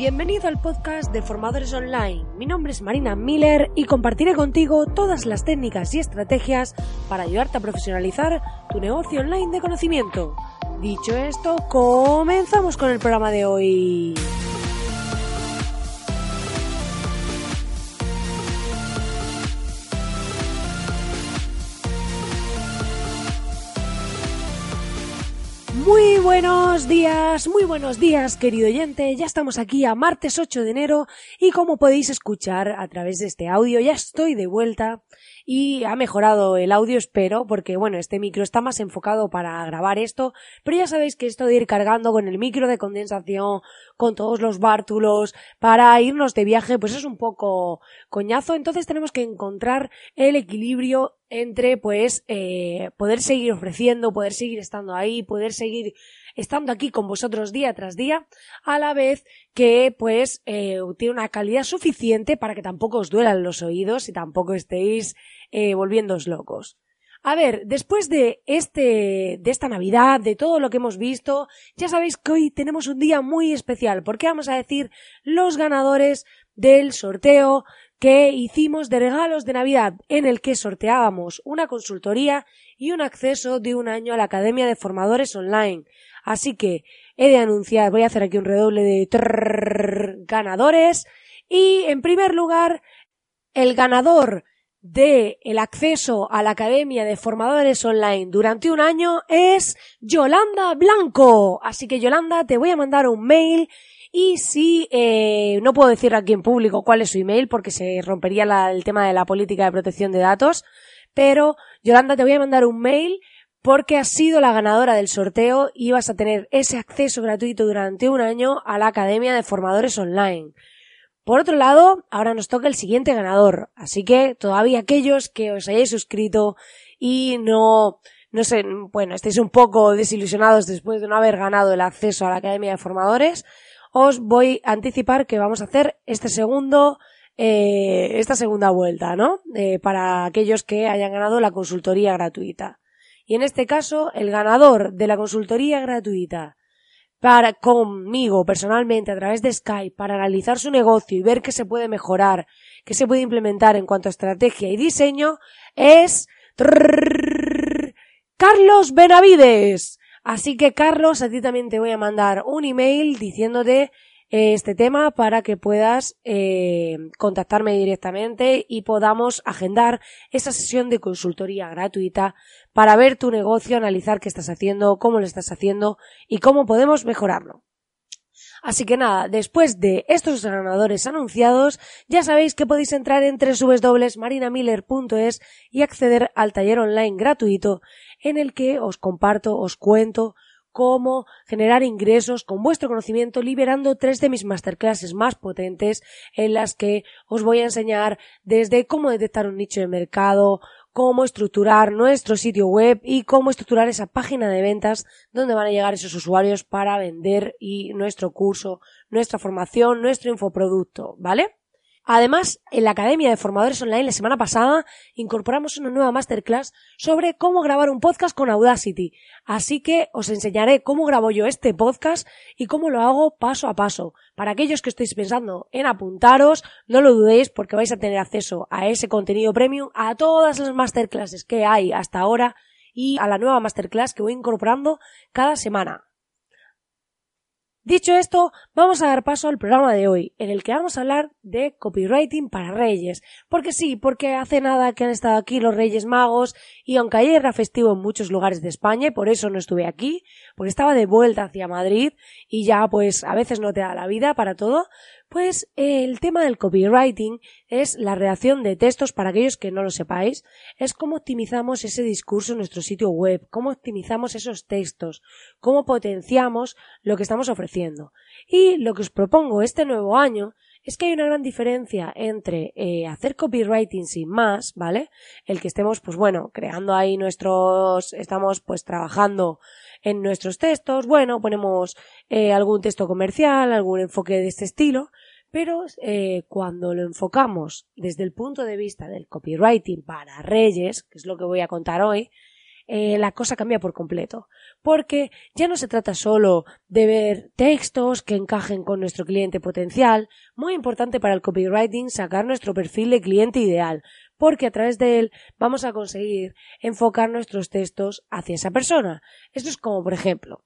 Bienvenido al podcast de Formadores Online. Mi nombre es Marina Miller y compartiré contigo todas las técnicas y estrategias para ayudarte a profesionalizar tu negocio online de conocimiento. Dicho esto, comenzamos con el programa de hoy. Muy buenos días, muy buenos días, querido oyente. Ya estamos aquí a martes 8 de enero y como podéis escuchar a través de este audio, ya estoy de vuelta y ha mejorado el audio, espero, porque bueno, este micro está más enfocado para grabar esto, pero ya sabéis que esto de ir cargando con el micro de condensación, con todos los bártulos, para irnos de viaje, pues es un poco coñazo, entonces tenemos que encontrar el equilibrio entre pues eh, poder seguir ofreciendo, poder seguir estando ahí, poder seguir estando aquí con vosotros día tras día, a la vez que pues eh, tiene una calidad suficiente para que tampoco os duelan los oídos y tampoco estéis eh, volviéndoos locos. A ver, después de este, de esta Navidad, de todo lo que hemos visto, ya sabéis que hoy tenemos un día muy especial, porque vamos a decir los ganadores del sorteo que hicimos de regalos de Navidad, en el que sorteábamos una consultoría y un acceso de un año a la Academia de Formadores Online. Así que he de anunciar, voy a hacer aquí un redoble de ganadores. Y en primer lugar, el ganador de el acceso a la Academia de Formadores Online durante un año es Yolanda Blanco. Así que Yolanda, te voy a mandar un mail y si eh, no puedo decir aquí en público cuál es su email porque se rompería el tema de la política de protección de datos, pero Yolanda te voy a mandar un mail porque has sido la ganadora del sorteo y vas a tener ese acceso gratuito durante un año a la Academia de Formadores Online. Por otro lado, ahora nos toca el siguiente ganador, así que todavía aquellos que os hayáis suscrito y no, no sé, bueno, estéis un poco desilusionados después de no haber ganado el acceso a la Academia de Formadores, os voy a anticipar que vamos a hacer este segundo, eh, esta segunda vuelta, ¿no? Eh, para aquellos que hayan ganado la consultoría gratuita. Y en este caso, el ganador de la consultoría gratuita para conmigo personalmente a través de Skype para analizar su negocio y ver qué se puede mejorar, qué se puede implementar en cuanto a estrategia y diseño es Carlos Benavides. Así que Carlos, a ti también te voy a mandar un email diciéndote eh, este tema para que puedas eh, contactarme directamente y podamos agendar esa sesión de consultoría gratuita para ver tu negocio, analizar qué estás haciendo, cómo lo estás haciendo y cómo podemos mejorarlo. Así que nada, después de estos ganadores anunciados, ya sabéis que podéis entrar en www.marinamiller.es y acceder al taller online gratuito en el que os comparto, os cuento cómo generar ingresos con vuestro conocimiento liberando tres de mis masterclasses más potentes en las que os voy a enseñar desde cómo detectar un nicho de mercado, cómo estructurar nuestro sitio web y cómo estructurar esa página de ventas donde van a llegar esos usuarios para vender y nuestro curso, nuestra formación, nuestro infoproducto, ¿vale? Además, en la Academia de Formadores Online la semana pasada incorporamos una nueva masterclass sobre cómo grabar un podcast con Audacity. Así que os enseñaré cómo grabo yo este podcast y cómo lo hago paso a paso. Para aquellos que estéis pensando en apuntaros, no lo dudéis porque vais a tener acceso a ese contenido premium, a todas las masterclasses que hay hasta ahora y a la nueva masterclass que voy incorporando cada semana. Dicho esto, vamos a dar paso al programa de hoy, en el que vamos a hablar de copywriting para reyes. Porque sí, porque hace nada que han estado aquí los reyes magos y aunque ayer era festivo en muchos lugares de España y por eso no estuve aquí, porque estaba de vuelta hacia Madrid y ya pues a veces no te da la vida para todo, pues el tema del copywriting es la redacción de textos para aquellos que no lo sepáis, es cómo optimizamos ese discurso en nuestro sitio web, cómo optimizamos esos textos, cómo potenciamos lo que estamos ofreciendo. Y lo que os propongo este nuevo año es que hay una gran diferencia entre eh, hacer copywriting sin más, ¿vale? El que estemos, pues bueno, creando ahí nuestros, estamos pues trabajando en nuestros textos, bueno, ponemos eh, algún texto comercial, algún enfoque de este estilo, pero eh, cuando lo enfocamos desde el punto de vista del copywriting para reyes, que es lo que voy a contar hoy, eh, la cosa cambia por completo. Porque ya no se trata solo de ver textos que encajen con nuestro cliente potencial, muy importante para el copywriting sacar nuestro perfil de cliente ideal, porque a través de él vamos a conseguir enfocar nuestros textos hacia esa persona. Esto es como, por ejemplo,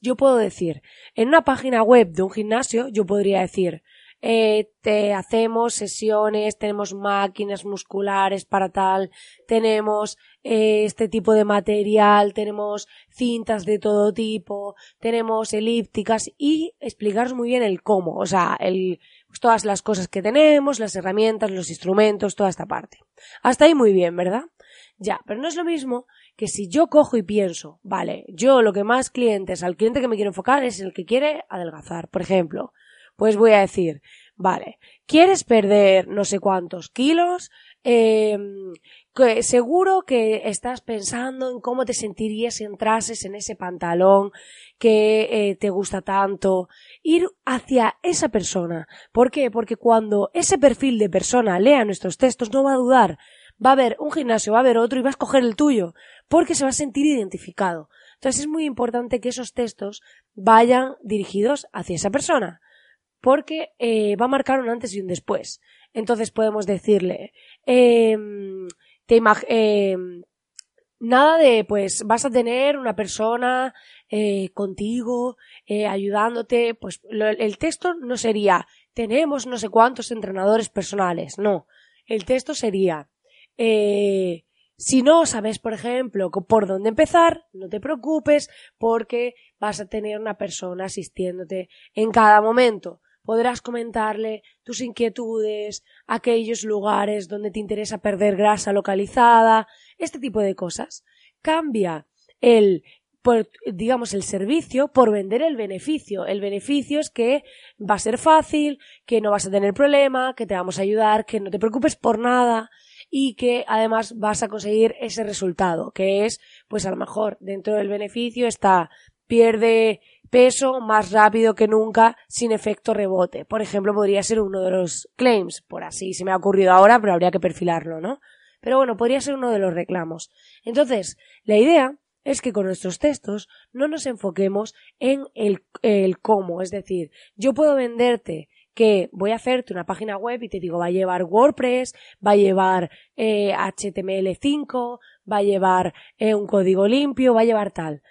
yo puedo decir, en una página web de un gimnasio, yo podría decir, eh, te hacemos sesiones, tenemos máquinas musculares para tal, tenemos eh, este tipo de material, tenemos cintas de todo tipo, tenemos elípticas y explicaros muy bien el cómo, o sea, el, pues todas las cosas que tenemos, las herramientas, los instrumentos, toda esta parte. Hasta ahí muy bien, ¿verdad? Ya, pero no es lo mismo que si yo cojo y pienso, vale, yo lo que más clientes, al cliente que me quiero enfocar es el que quiere adelgazar, por ejemplo pues voy a decir, vale, ¿quieres perder no sé cuántos kilos? Eh, seguro que estás pensando en cómo te sentirías si entrases en ese pantalón que eh, te gusta tanto. Ir hacia esa persona. ¿Por qué? Porque cuando ese perfil de persona lea nuestros textos no va a dudar. Va a haber un gimnasio, va a haber otro y va a escoger el tuyo. Porque se va a sentir identificado. Entonces es muy importante que esos textos vayan dirigidos hacia esa persona porque eh, va a marcar un antes y un después. Entonces podemos decirle, em, te em, nada de, pues vas a tener una persona eh, contigo, eh, ayudándote, pues el texto no sería, tenemos no sé cuántos entrenadores personales, no. El texto sería, si no sabes, por ejemplo, por dónde empezar, no te preocupes porque vas a tener una persona asistiéndote en cada momento podrás comentarle tus inquietudes, aquellos lugares donde te interesa perder grasa localizada, este tipo de cosas. Cambia el digamos el servicio por vender el beneficio. El beneficio es que va a ser fácil, que no vas a tener problema, que te vamos a ayudar, que no te preocupes por nada y que además vas a conseguir ese resultado, que es, pues a lo mejor dentro del beneficio está pierde peso más rápido que nunca sin efecto rebote. Por ejemplo, podría ser uno de los claims, por así se me ha ocurrido ahora, pero habría que perfilarlo, ¿no? Pero bueno, podría ser uno de los reclamos. Entonces, la idea es que con nuestros textos no nos enfoquemos en el, cómo, es decir, yo puedo venderte que voy a hacerte una página web y te digo va a llevar WordPress, va a llevar eh, HTML5, va a llevar eh, un código limpio, va a llevar tal.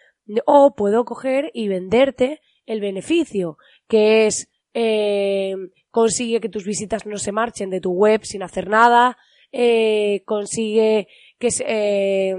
O puedo coger y venderte el beneficio, que es eh, consigue que tus visitas no se marchen de tu web sin hacer nada, eh, consigue que eh,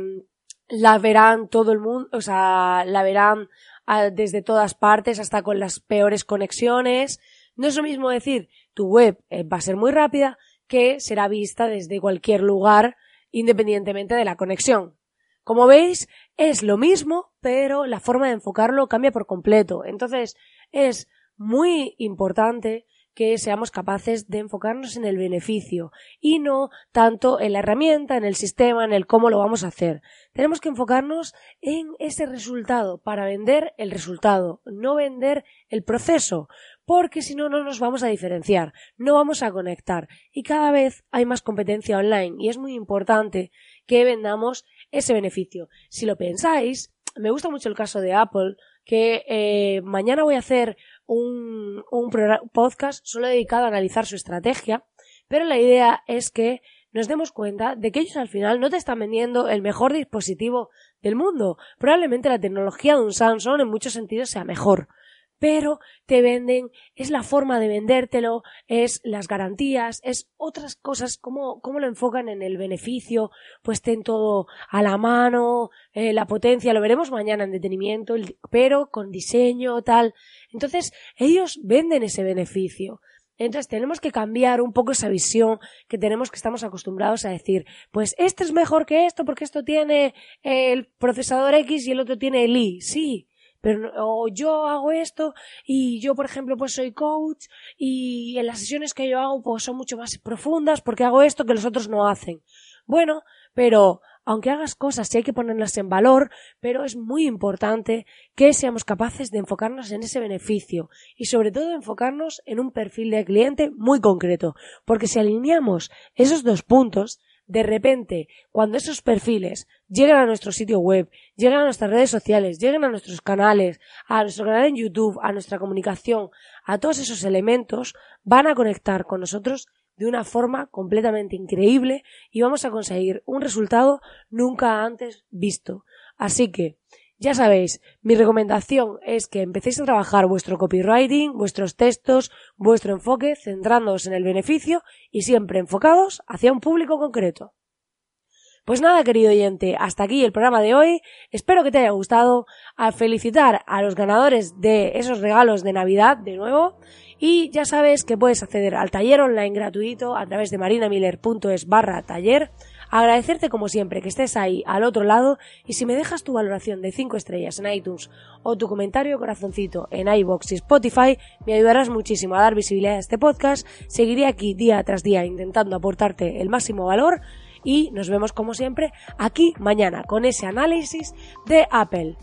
la verán todo el mundo, o sea, la verán ah, desde todas partes hasta con las peores conexiones. No es lo mismo decir tu web va a ser muy rápida que será vista desde cualquier lugar independientemente de la conexión. Como veis, es lo mismo, pero la forma de enfocarlo cambia por completo. Entonces, es muy importante que seamos capaces de enfocarnos en el beneficio y no tanto en la herramienta, en el sistema, en el cómo lo vamos a hacer. Tenemos que enfocarnos en ese resultado para vender el resultado, no vender el proceso, porque si no, no nos vamos a diferenciar, no vamos a conectar y cada vez hay más competencia online y es muy importante que vendamos ese beneficio. Si lo pensáis, me gusta mucho el caso de Apple, que eh, mañana voy a hacer un, un podcast solo dedicado a analizar su estrategia, pero la idea es que nos demos cuenta de que ellos al final no te están vendiendo el mejor dispositivo del mundo. Probablemente la tecnología de un Samsung en muchos sentidos sea mejor, pero te venden, es la forma de vendértelo, es las garantías, es otras cosas, cómo, cómo lo enfocan en el beneficio, pues ten todo a la mano, eh, la potencia, lo veremos mañana en detenimiento, pero con diseño, tal. Entonces, ellos venden ese beneficio. Entonces tenemos que cambiar un poco esa visión que tenemos que estamos acostumbrados a decir, pues este es mejor que esto porque esto tiene el procesador X y el otro tiene el Y. Sí, pero o yo hago esto y yo por ejemplo pues soy coach y en las sesiones que yo hago pues son mucho más profundas porque hago esto que los otros no hacen. Bueno, pero aunque hagas cosas sí hay que ponerlas en valor, pero es muy importante que seamos capaces de enfocarnos en ese beneficio y sobre todo enfocarnos en un perfil de cliente muy concreto, porque si alineamos esos dos puntos, de repente, cuando esos perfiles lleguen a nuestro sitio web, lleguen a nuestras redes sociales, lleguen a nuestros canales, a nuestro canal en YouTube, a nuestra comunicación, a todos esos elementos, van a conectar con nosotros de una forma completamente increíble y vamos a conseguir un resultado nunca antes visto. Así que, ya sabéis, mi recomendación es que empecéis a trabajar vuestro copywriting, vuestros textos, vuestro enfoque, centrándoos en el beneficio y siempre enfocados hacia un público concreto. Pues nada, querido oyente, hasta aquí el programa de hoy. Espero que te haya gustado. A felicitar a los ganadores de esos regalos de Navidad de nuevo. Y ya sabes que puedes acceder al taller online gratuito a través de marinamiller.es barra taller Agradecerte como siempre que estés ahí al otro lado y si me dejas tu valoración de 5 estrellas en iTunes o tu comentario corazoncito en iBox y Spotify, me ayudarás muchísimo a dar visibilidad a este podcast. Seguiré aquí día tras día intentando aportarte el máximo valor y nos vemos como siempre aquí mañana con ese análisis de Apple.